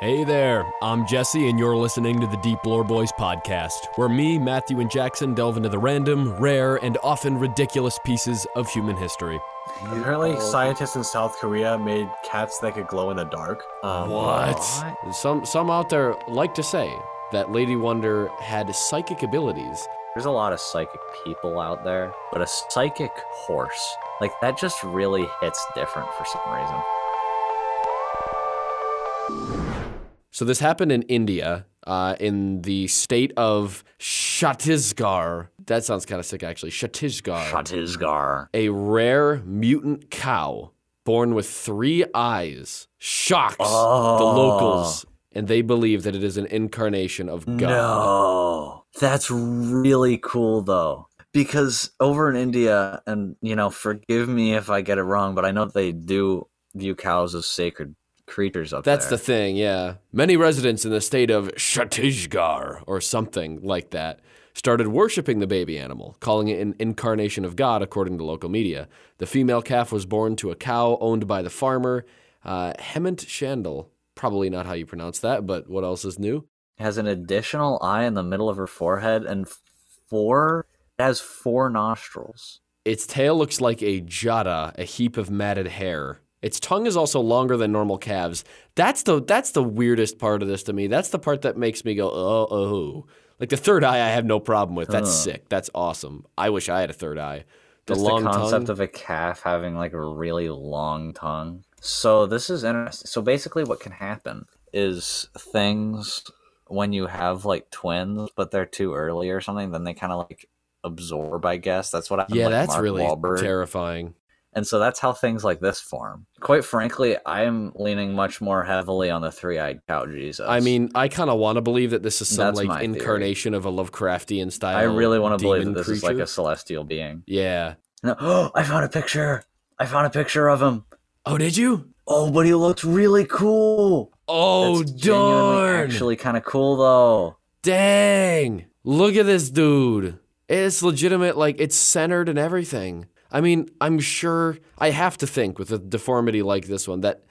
Hey there, I'm Jesse, and you're listening to the Deep Lore Boys podcast, where me, Matthew, and Jackson delve into the random, rare, and often ridiculous pieces of human history. Apparently, scientists in South Korea made cats that could glow in the dark. Um, What? Some some out there like to say that Lady Wonder had psychic abilities. There's a lot of psychic people out there, but a psychic horse, like that just really hits different for some reason. So this happened in India, uh, in the state of Chhattisgarh. That sounds kind of sick, actually. Chhattisgarh. Chhattisgarh. a rare mutant cow born with three eyes shocks the Oh. locals, and they believe that it is an incarnation of God. No, that's really cool though. Because over in India, and you know, forgive me if I get it wrong, but I know they do view cows as sacred creatures up there. That's there. the thing, yeah. Many residents in the state of Chhattisgarh, or something like that, started worshiping the baby animal, calling it an incarnation of God, according to local media. The female calf was born to a cow owned by the farmer, uh, Hemant Shandal. Probably not how you pronounce that, but what else is new? has an additional eye in the middle of her forehead and four it has four nostrils. Its tail looks like a jada, a heap of matted hair. Its tongue is also longer than normal calves. That's the that's the weirdest part of this to me. That's the part that makes me go, oh, oh. Like the third eye, I have no problem with. That's sick. That's awesome. I wish I had a third eye. The Just long the concept tongue. of a calf having like a really long tongue. So this is interesting. So basically, what can happen is things when you have like twins, but they're too early or something, then they kind of like absorb. I guess that's what happened. yeah, like that's Mark really Wahlberg. terrifying. And so that's how things like this form. Quite frankly, I am leaning much more heavily on the three-eyed cow Jesus. I mean, I kind of want to believe that this is some That's like my theory. incarnation of a Lovecraftian style. I really want to believe that this is like a celestial being. Yeah. No, oh, I found a picture. I found a picture of him. Oh, did you? Oh, but he looked really cool. Oh, That's darn! Actually, kind of cool though. Dang! Look at this dude. It's legitimate, like it's centered and everything. I mean, I'm sure I have to think with a deformity like this one that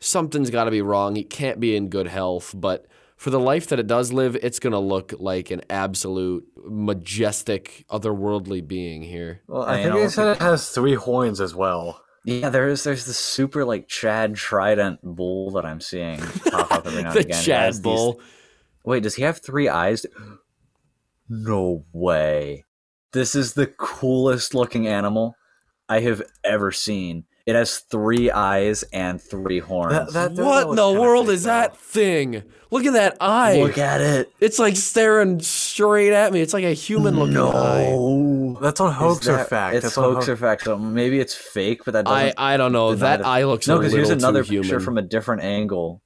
something's got to be wrong. It can't be in good health, but for the life that it does live, it's going to look like an absolute majestic, otherworldly being here. Well, And, I think know, they said it has three horns as well. Yeah, there is. There's this super like Chad Trident bull that I'm seeing pop up every now and the again. He has Chad these- Bull. Wait, does he have three eyes? No way. This is the coolest looking animal I have ever seen. It has three eyes and three horns. That- that- that What in the world fake, is that thing? Look at that eye. Look at it. it's like staring straight at me. It's like a human looking eye. no. That's on hoax Is or fact. It's That's on hoax ho- or fact. So maybe it's fake, but that I, doesn't. I don't know. That that- eye looks no, a because here's another too human. picture from a different angle.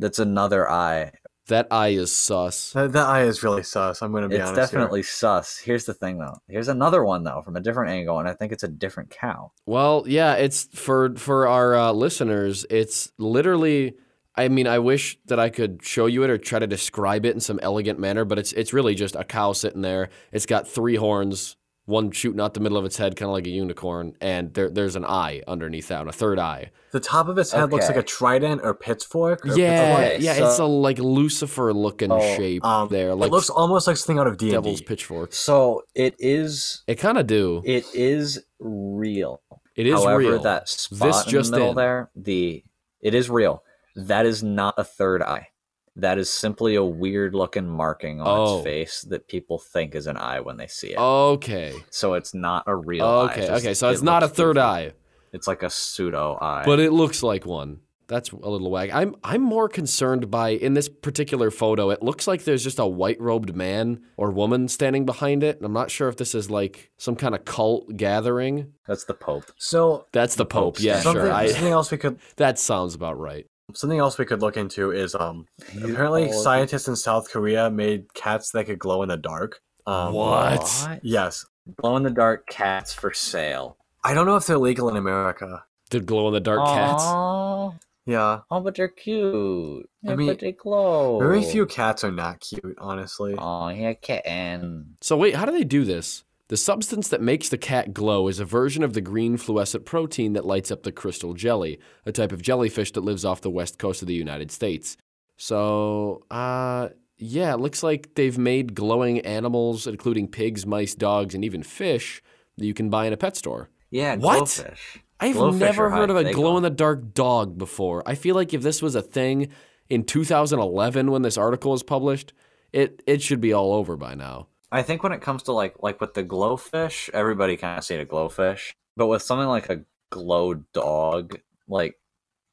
That's another eye. That eye is sus. That, that eye is really sus. I'm gonna be It's honest. here. definitely sus. Here's the thing, though. Here's another one though from a different angle, and I think it's a different cow. Well, yeah, it's for for our uh, listeners. It's literally. I mean, I wish that I could show you it or try to describe it in some elegant manner, but it's it's really just a cow sitting there. It's got three horns, one shooting out the middle of its head, kind of like a unicorn, and there there's an eye underneath that, one, a third eye. The top of its head looks like a trident or pitchfork. Or Yeah, Okay, yeah, it's a like Lucifer looking Oh, shape Um, there, like it looks almost like something out of D and devil's pitchfork. So it is. It kind of do. It is real. It is However, real. that spot This in just the middle in. there, the it is real. That is not a third eye. That is simply a weird looking marking on Oh. its face that people think is an eye when they see it. okay. So it's not a real eye. Okay. Okay. So it's it not a third goofy. eye. It's like a pseudo eye. but it looks like one. That's a little wag. I'm I'm more concerned by in this particular photo. It looks like there's just a white robed man or woman standing behind it. And I'm not sure if this is like some kind of cult gathering. that's the Pope. So That's the Pope. Pope's Yeah, something, sure. I, something else we could that sounds about right. Something else we could look into is um apparently Oh, scientists in South Korea made cats that could glow in the dark. Um, What? Yes. Glow in the dark cats for sale. I don't know if they're legal in America. The glow in the dark cats. Aw. Yeah. Oh, but they're cute. I mean, but they glow. Very few cats are not cute, honestly. Oh, yeah, kitten. So wait, how do they do this? The substance that makes the cat glow is a version of the green fluorescent protein that lights up the crystal jelly, a type of jellyfish that lives off the west coast of the United States. So, uh, yeah, it looks like they've made glowing animals, including pigs, mice, dogs, and even fish, that you can buy in a pet store. Yeah, What? glowfish. I've Glowfish never heard of a glow in the dark dog before. I feel like if this was a thing in 2011 when this article was published, it it should be all over by now. I think when it comes to like like with the glowfish, everybody kind of seen a glowfish, but with something like a glow dog, like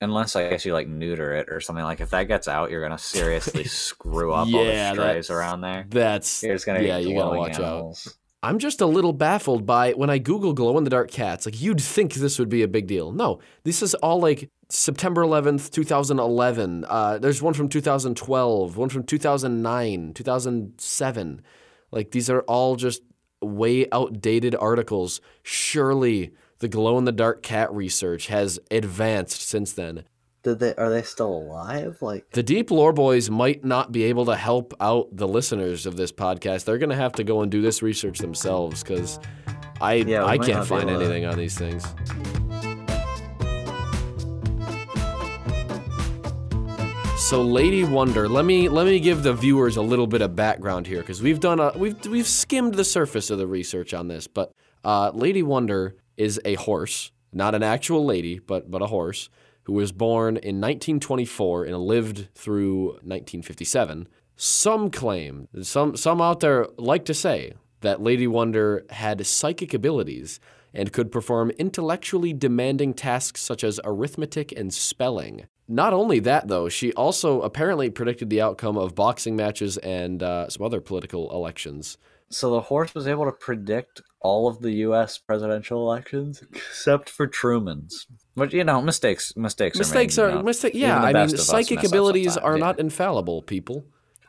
unless I guess you like neuter it or something like if that gets out, you're gonna seriously screw up all Yeah, the that's- strays around there. That's You're just gonna yeah, you gotta watch out. animals. I'm just a little baffled by when I Google glow in the dark cats. Like you'd think this would be a big deal. No, this is all like September 11th, 2011. Uh, there's one from 2012, one from 2009, 2007. Like these are all just way outdated articles. Surely the glow in the dark cat research has advanced since then. Did they are they still alive? Like The Deep Lore Boys might not be able to help out the listeners of this podcast. They're going to have to go and do this research themselves because I Yeah, I can't find anything on these things. So Lady Wonder, let me let me give the viewers a little bit of background here because we've done a we've we've skimmed the surface of the research on this, but uh, Lady Wonder is a horse, not an actual lady, but but a horse who was born in 1924 and lived through 1957. Some claim, some some out there like to say that Lady Wonder had psychic abilities and could perform intellectually demanding tasks such as arithmetic and spelling. Not only that, though, she also apparently predicted the outcome of boxing matches and uh, some other political elections. so the horse was able to predict all of the U.S. presidential elections except for Truman's. But you know, mistakes, mistakes, Mistakes made, are you know. mistake. Yeah, I mean, best of us psychic abilities are yeah. not infallible, people.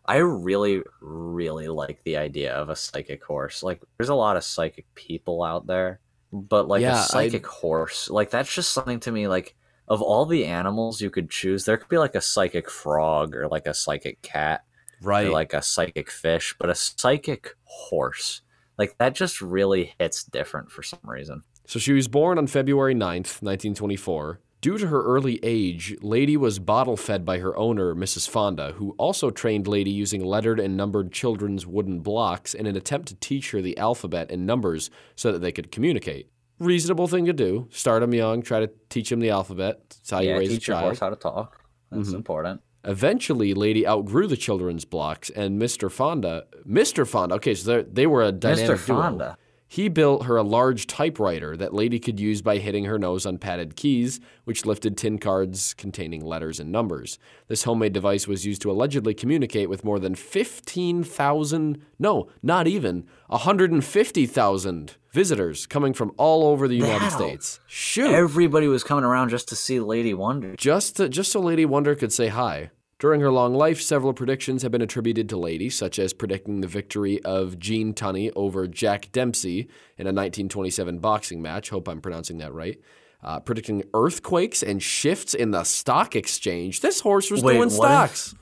I really, really like the idea of a psychic horse. Like, there's a lot of psychic people out there, but like Yeah, a psychic horse, like that's just something to me. Like, of all the animals you could choose, there could be like a psychic frog or like a psychic cat Right. or like a psychic fish, but a psychic horse, like that just really hits different for some reason. So she was born on February 9th, 1924. Due to her early age, Lady was bottle fed by her owner, Mrs. Fonda, who also trained Lady using lettered and numbered children's wooden blocks in an attempt to teach her the alphabet and numbers so that they could communicate. Reasonable thing to do. Start them young, try to teach them the alphabet. That's how yeah, you raise a teach your horse how to talk. That's Mhm. important. Eventually, Lady outgrew the children's blocks, and Mr. Fonda, Mr. Fonda, okay, so they were a dynamic Mr. duo. He built her a large typewriter that Lady could use by hitting her nose on padded keys, which lifted tin cards containing letters and numbers. This homemade device was used to allegedly communicate with more than 15,000, no, not even, 150,000 visitors coming from all over the United Wow. States. Shoot. Everybody was coming around just to see Lady Wonder. just to, just so Lady Wonder could say hi. During her long life, several predictions have been attributed to Lady, such as predicting the victory of Gene Tunney over Jack Dempsey in a 1927 boxing match. Hope I'm pronouncing that right. Uh, predicting earthquakes and shifts in the stock exchange. This horse was Wait, doing what if- stocks.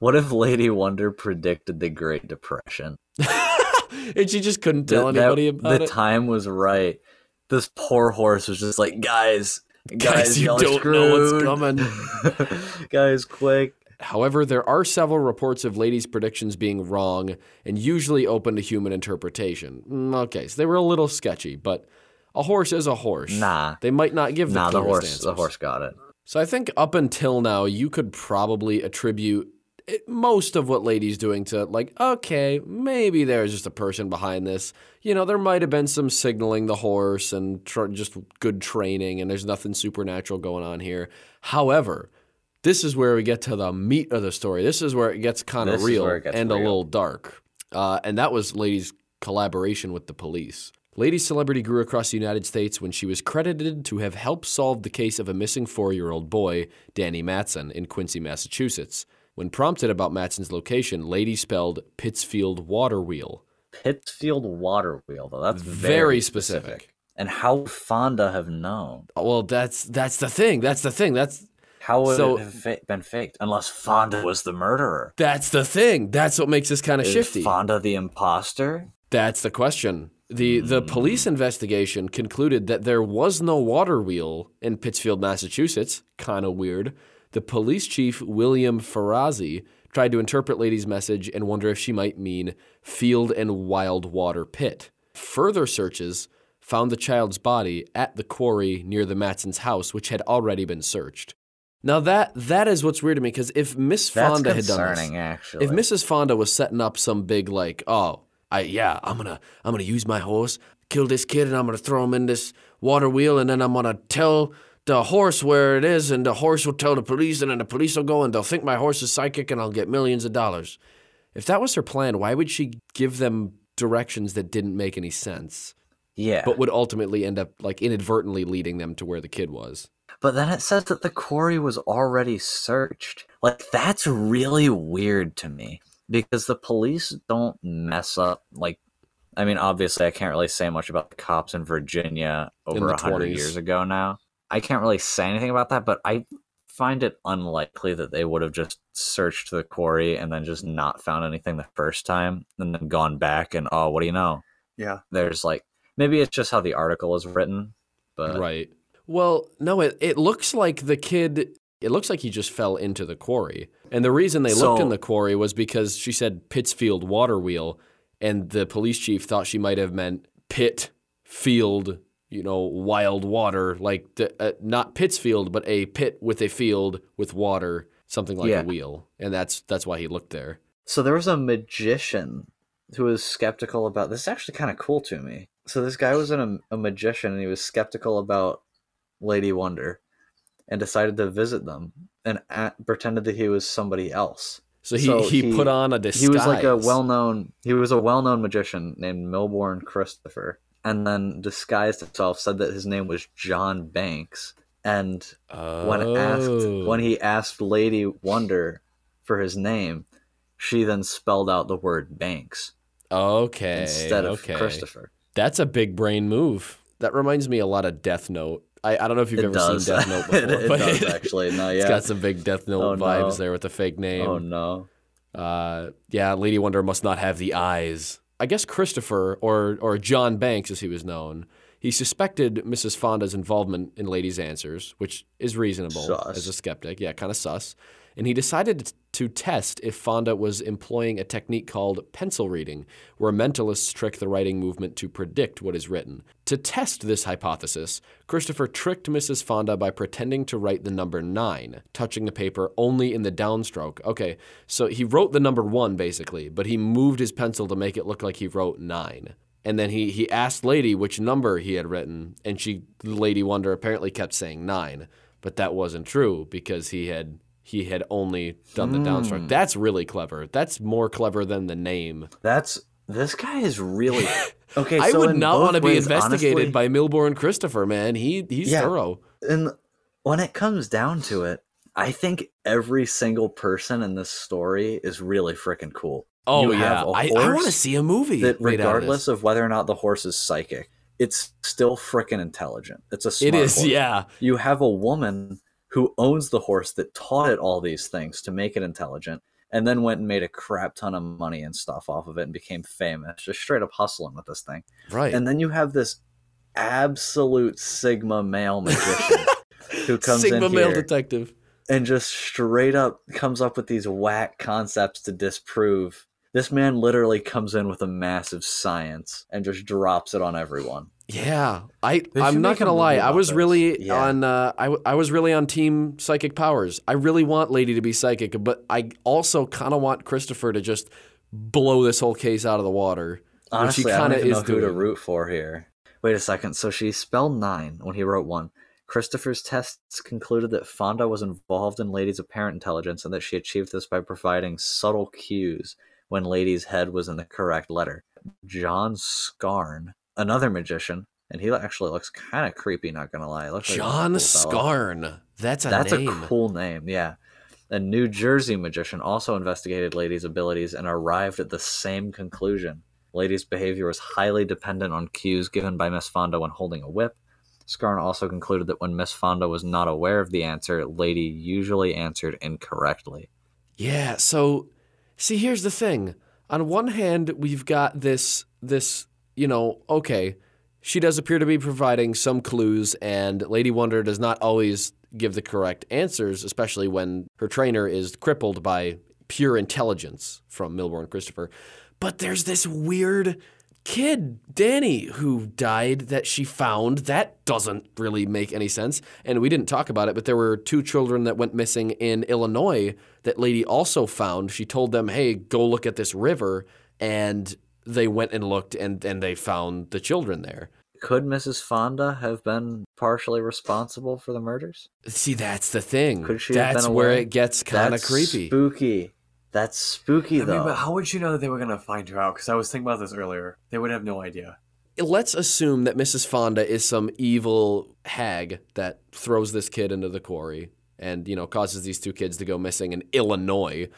What if Lady Wonder predicted the Great Depression? and she just couldn't tell Th- that- anybody about the it. The time was right. This poor horse was just like, guys, guys, Guys, you don't know what's coming. guys, quick! However, there are several reports of ladies' predictions being wrong and usually open to human interpretation. Mm, Okay, so they were a little sketchy, but a horse is a horse. Nah, They might not give the nah, the horse, answers. the horse got it. So I think up until now, you could probably attribute it, most of what ladies doing to like, okay, maybe there's just a person behind this. You know, there might have been some signaling the horse and tr- just good training, and there's nothing supernatural going on here. However, this is where we get to the meat of the story. This is where it gets kind of real where it gets and a little dark. Uh, and that was Lady's collaboration with the police. Lady's celebrity grew across the United States when she was credited to have helped solve the case of a missing four year old boy, Danny Matson, in Quincy, Massachusetts. When prompted about Matson's location, Lady spelled Pittsfield Water Wheel. Pittsfield Water Wheel, though. That's Very very, specific. And how Fonda have known? Well, that's that's the thing. That's the thing. That's How would So- it have fa- been faked? Unless Fonda was the murderer. that's the thing. That's what makes this kind of Is shifty. Fonda the imposter? That's the question. The the Hmm. police investigation concluded that there was no water wheel in Pittsfield, Massachusetts. Kind of weird. the police chief, William Ferrazzi tried to interpret Lady's message and wonder if she might mean field and wild water pit. Further searches found the child's body at the quarry near the Matson's house, which had already been searched. Now that that is what's weird to me because if Miss Fonda had done this, actually. if Mrs. Fonda was setting up some big like, oh, I yeah, I'm gonna I'm gonna use my horse, kill this kid, and I'm gonna throw him in this water wheel, and then I'm gonna tell the horse where it is, and the horse will tell the police, and then the police will go, and they'll think my horse is psychic, and I'll get millions of dollars. If that was her plan, why would she give them directions that didn't make any sense, yeah. but would ultimately end up like inadvertently leading them to where the kid was? But then it says that the quarry was already searched. Like that's really weird to me because the police don't mess up. Like, I mean, obviously, I can't really say much about the cops in Virginia over a hundred 20s. years ago now. I can't really say anything about that, but I find it unlikely that they would have just searched the quarry and then just not found anything the first time and then gone back and oh, what do you know? Yeah. There's like maybe it's just how the article is written, but Right. Well, no, it, it looks like the kid, it looks like he just fell into the quarry. And the reason they looked in the quarry was because she said Pittsfield water wheel, and the police chief thought she might have meant pit field, you know, wild water, like the, uh, not Pittsfield, but a pit with a field with water, something like Yeah. a wheel. And that's that's why he looked there. So there was a magician who was skeptical about this. Is actually kind of cool to me. So this guy was an, a magician, and he was skeptical about Lady Wonder, and decided to visit them and a pretended that he was somebody else. So he, So he, he- put on a disguise. He was like a well-known. He was a well-known magician named Milbourne Christopher, and then disguised himself, said that his name was John Banks, and when asked Oh. when he asked Lady Wonder for his name, she then spelled out the word Banks okay instead of okay. Christopher. That's a big brain move. That reminds me a lot of Death Note. I, I don't know if you've It ever does. seen Death Note before, it, but does actually. No, it's yeah. got some big Death Note Oh, no. vibes there with the fake name. oh no. Uh, yeah, Lady Wonder must not have the eyes. I guess Christopher or or John Banks, as he was known, he suspected Mrs. Fonda's involvement in Lady's answers, which is reasonable Sus. as a skeptic. Yeah, kind of sus. And he decided to test if Fonda was employing a technique called pencil reading, where mentalists trick the writing movement to predict what is written. To test this hypothesis, Christopher tricked Mrs. Fonda by pretending to write the number nine, touching the paper only in the downstroke. Okay, so he wrote the number one basically, but he moved his pencil to make it look like he wrote nine. And then he, he asked Lady which number he had written, and she, Lady Wonder, apparently kept saying nine, but that wasn't true because he had he had only done the Hmm. downstroke. That's really clever. That's more clever than the name. That's this guy is really okay. I so would in not both want to be ways, investigated honestly, by Milbourne Christopher, man. He he's Yeah. thorough. And when it comes down to it, I think every single person in this story is really freaking cool. Oh You yeah, I, I, want to see a movie. That out of regardless of whether or not the horse is psychic, it's still freaking intelligent. It's a smart it is, horse. yeah. You have a woman who owns the horse that taught it all these things to make it intelligent, and then went and made a crap ton of money and stuff off of it and became famous, just straight up hustling with this thing. Right. And then you have this absolute Sigma male magician who comes in. Sigma in male detective. and just straight up comes up with these whack concepts to disprove. This man literally comes in with a massive science and just drops it on everyone. Yeah, I They I'm not gonna lie. I was this. really Yeah. on. Uh, I w- I was really on team psychic powers. I really want Lady to be psychic, but I also kind of want Christopher to just blow this whole case out of the water. Honestly, which he I don't kind of even is know who to root for here. Wait a second. So she spelled nine when he wrote one. Christopher's tests concluded that Fonda was involved in Lady's apparent intelligence and that she achieved this by providing subtle cues when Lady's head was in the correct letter. John Scarne, another magician, and he actually looks kind of creepy, not gonna lie. Looks like a John cool fella. Scarne. That's a That's name. a cool name, yeah. A New Jersey magician also investigated Lady's abilities and arrived at the same conclusion. Lady's behavior was highly dependent on cues given by Miss Fonda when holding a whip. Scarne also concluded that when Miss Fonda was not aware of the answer, Lady usually answered incorrectly. Yeah, so see here's the thing. On one hand, we've got this this, you know, okay, she does appear to be providing some clues and Lady Wonder does not always give the correct answers, especially when her trainer is crippled by pure intelligence from Milbourne Christopher. But there's this weird kid, Danny, who died that she found. That doesn't really make any sense. And we didn't talk about it, but there were two children that went missing in Illinois that lady also found. She told them, hey, go look at this river. And they went and looked and, and they found the children there. Could Mrs. Fonda have been partially responsible for the murders? See, that's the thing. Could she have been where it gets kind of creepy. Spooky. That's spooky I though. mean, but how would you know that they were gonna find her out? Because I was thinking about this earlier. They would have no idea. Let's assume that Mrs. Fonda is some evil hag that throws this kid into the quarry and you know causes these two kids to go missing in Illinois.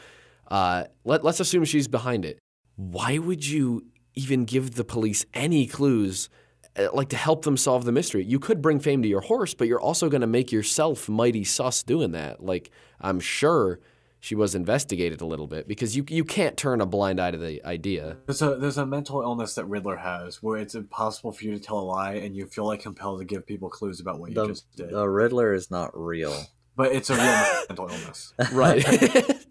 Uh, let, let's assume she's behind it. Why would you even give the police any clues, uh, like to help them solve the mystery? You could bring fame to your horse, but you're also going to make yourself mighty sus doing that. Like I'm sure she was investigated a little bit because you you can't turn a blind eye to the idea. There's a there's a mental illness that Riddler has where it's impossible for you to tell a lie and you feel like compelled to give people clues about what you the, just did. the Riddler is not real. But it's a real mental illness. Right.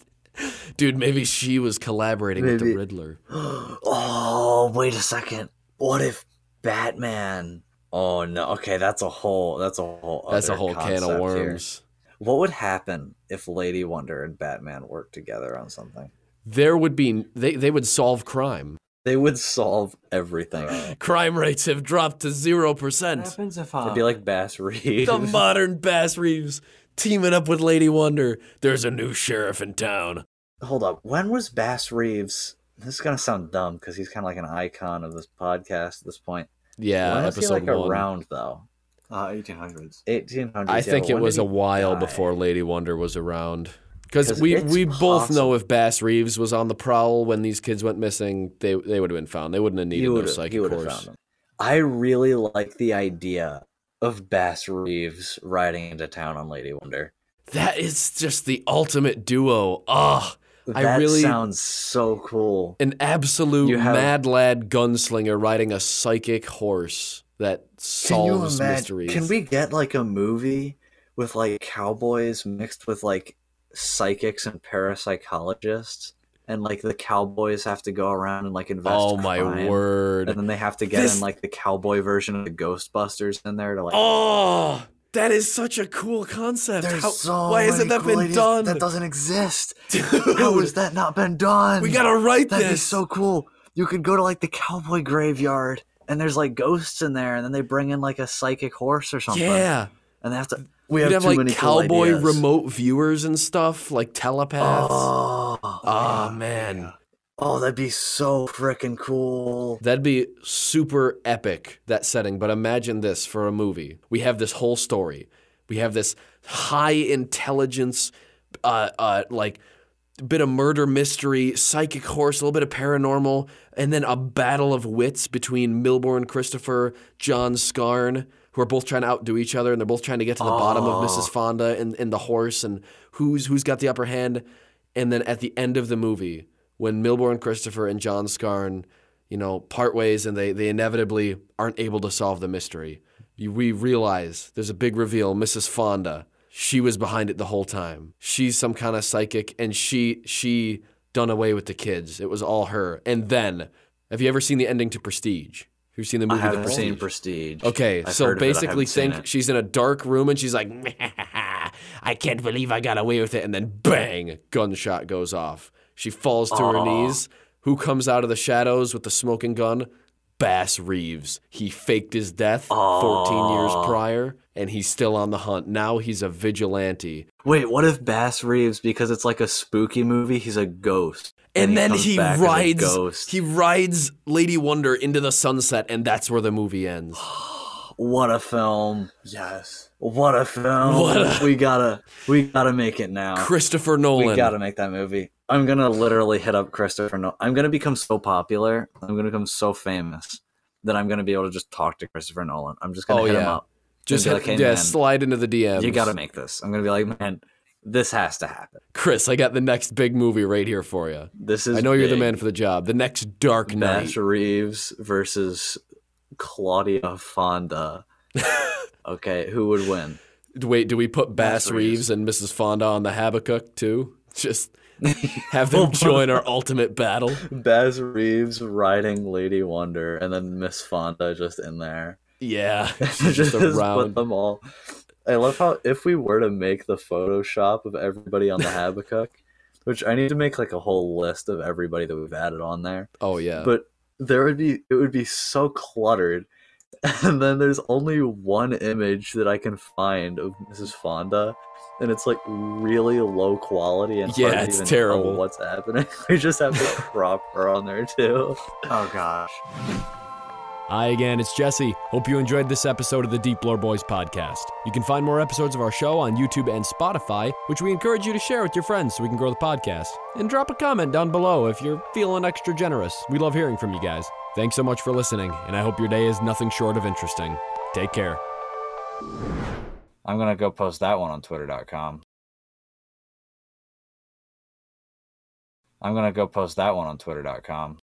Dude, maybe she was collaborating with the Riddler. oh, wait a second. What if Batman? Oh no. Okay, that's a whole. That's a whole. That's a whole can concept of here. worms. What would happen if Lady Wonder and Batman worked together on something? There would be they they would solve crime. They would solve everything. Crime rates have dropped to zero What percent. happens if uh, It'd be like Bass Reeves. The modern Bass Reeves teaming up with Lady Wonder. There's a new sheriff in town. Hold up. When was Bass Reeves? This is gonna sound dumb because he's kind of like an icon of this podcast at this point. Yeah, when was he like one. around though? uh, 1800s? 1800s. I yeah, think but it was a while die? before Lady Wonder was around. Because we, we both know if Bass Reeves was on the prowl when these kids went missing, they they would have been found. They wouldn't have He needed no would have. psychic He would have found him. I really like the idea of Bass Reeves riding into town on Lady Wonder. That is just the ultimate duo. Ugh. I That really- sounds so cool. An absolute have- mad lad gunslinger riding a psychic horse that Can solves imagine? mysteries. Can we get like a movie with like cowboys mixed with like psychics and parapsychologists, and like the cowboys have to go around and like invest. Oh my crime, word. And then they have to get This- in like the cowboy version of the Ghostbusters in there to like. Oh, that is such a cool concept. How- so why hasn't that cool been ideas done? That doesn't exist. Dude, How has that not been done? we gotta write That'd be this. so cool. You could go to like the cowboy graveyard and there's like ghosts in there, and then they bring in like a psychic horse or something. yeah. and they have to. We We'd have, have, too like many cool cowboy ideas. remote viewers and stuff, like telepaths. Oh, Oh, man. oh, that'd be so freaking cool. That'd be super epic, that setting. But imagine this for a movie. We have this whole story. We have this high intelligence, uh, uh, like bit of murder mystery, psychic horse, a little bit of paranormal, and then a battle of wits between Milbourne Christopher, John Scarne, who are both trying to outdo each other, and they're both trying to get to the bottom of Mrs. Fonda and, and the horse, and who's who's got the upper hand. And then at the end of the movie, when Milbourne Christopher and John Scarne, you know, part ways and they, they inevitably aren't able to solve the mystery, you, we realize there's a big reveal. Mrs. Fonda, she was behind it the whole time. She's some kind of psychic, and she she done away with the kids. It was all her. And then, have you ever seen the ending to Prestige? Have you seen the movie The haven't Prestige? seen Prestige. Okay, I've so basically, think she's in a dark room and she's like, "I can't believe I got away with it," and then bang, gunshot goes off. She falls to her knees. Who comes out of the shadows with the smoking gun? Bass Reeves. He faked his death 14 years prior, and he's still on the hunt. Now he's a vigilante. Wait, what if Bass Reeves, because it's like a spooky movie, he's a ghost, And, then comes he rides he rides Lady Wonder into the sunset, and that's where the movie ends. What a film! Yes. What a film! What a- We gotta, we gotta make it now. Christopher Nolan. We gotta make that movie. I'm gonna literally hit up Christopher Nolan. I'm gonna become so popular. I'm gonna become so famous that I'm gonna be able to just talk to Christopher Nolan. I'm just gonna Oh, hit him up. Just hit, like, hey, yeah, man, slide into the DMs. You gotta make this. I'm gonna be like, man, this has to happen. Chris, I got the next big movie right here for you. This is. I know you're the man for the job. The next Dark Knight. Bash Reeves versus Claudia Fonda. okay, who would win? Wait, do we put Bass, Bass Reeves. And Mrs. Fonda on the Habakkuk too? Just have them join our ultimate battle. Bass Reeves riding Lady Wonder, and then Miss Fonda just in there. Yeah, just just put around. them all. I love how if we were to make the Photoshop of everybody on the Habakkuk, which I need to make like a whole list of everybody that we've added on there, Oh yeah. but there would be it would be so cluttered, and then there's only one image that I can find of Mrs. Fonda, and it's like really low quality and Yeah, it's even terrible. What's happening? We just have to crop her on there too. Oh gosh. Hi again, it's Jesse. Hope you enjoyed this episode of the Deep Lore Boys podcast. You can find more episodes of our show on YouTube and Spotify, which we encourage you to share with your friends so we can grow the podcast. And drop a comment down below if you're feeling extra generous. We love hearing from you guys. Thanks so much for listening, and I hope your day is nothing short of interesting. Take care. I'm gonna go post that one on Twitter.com. I'm gonna go post that one on Twitter.com.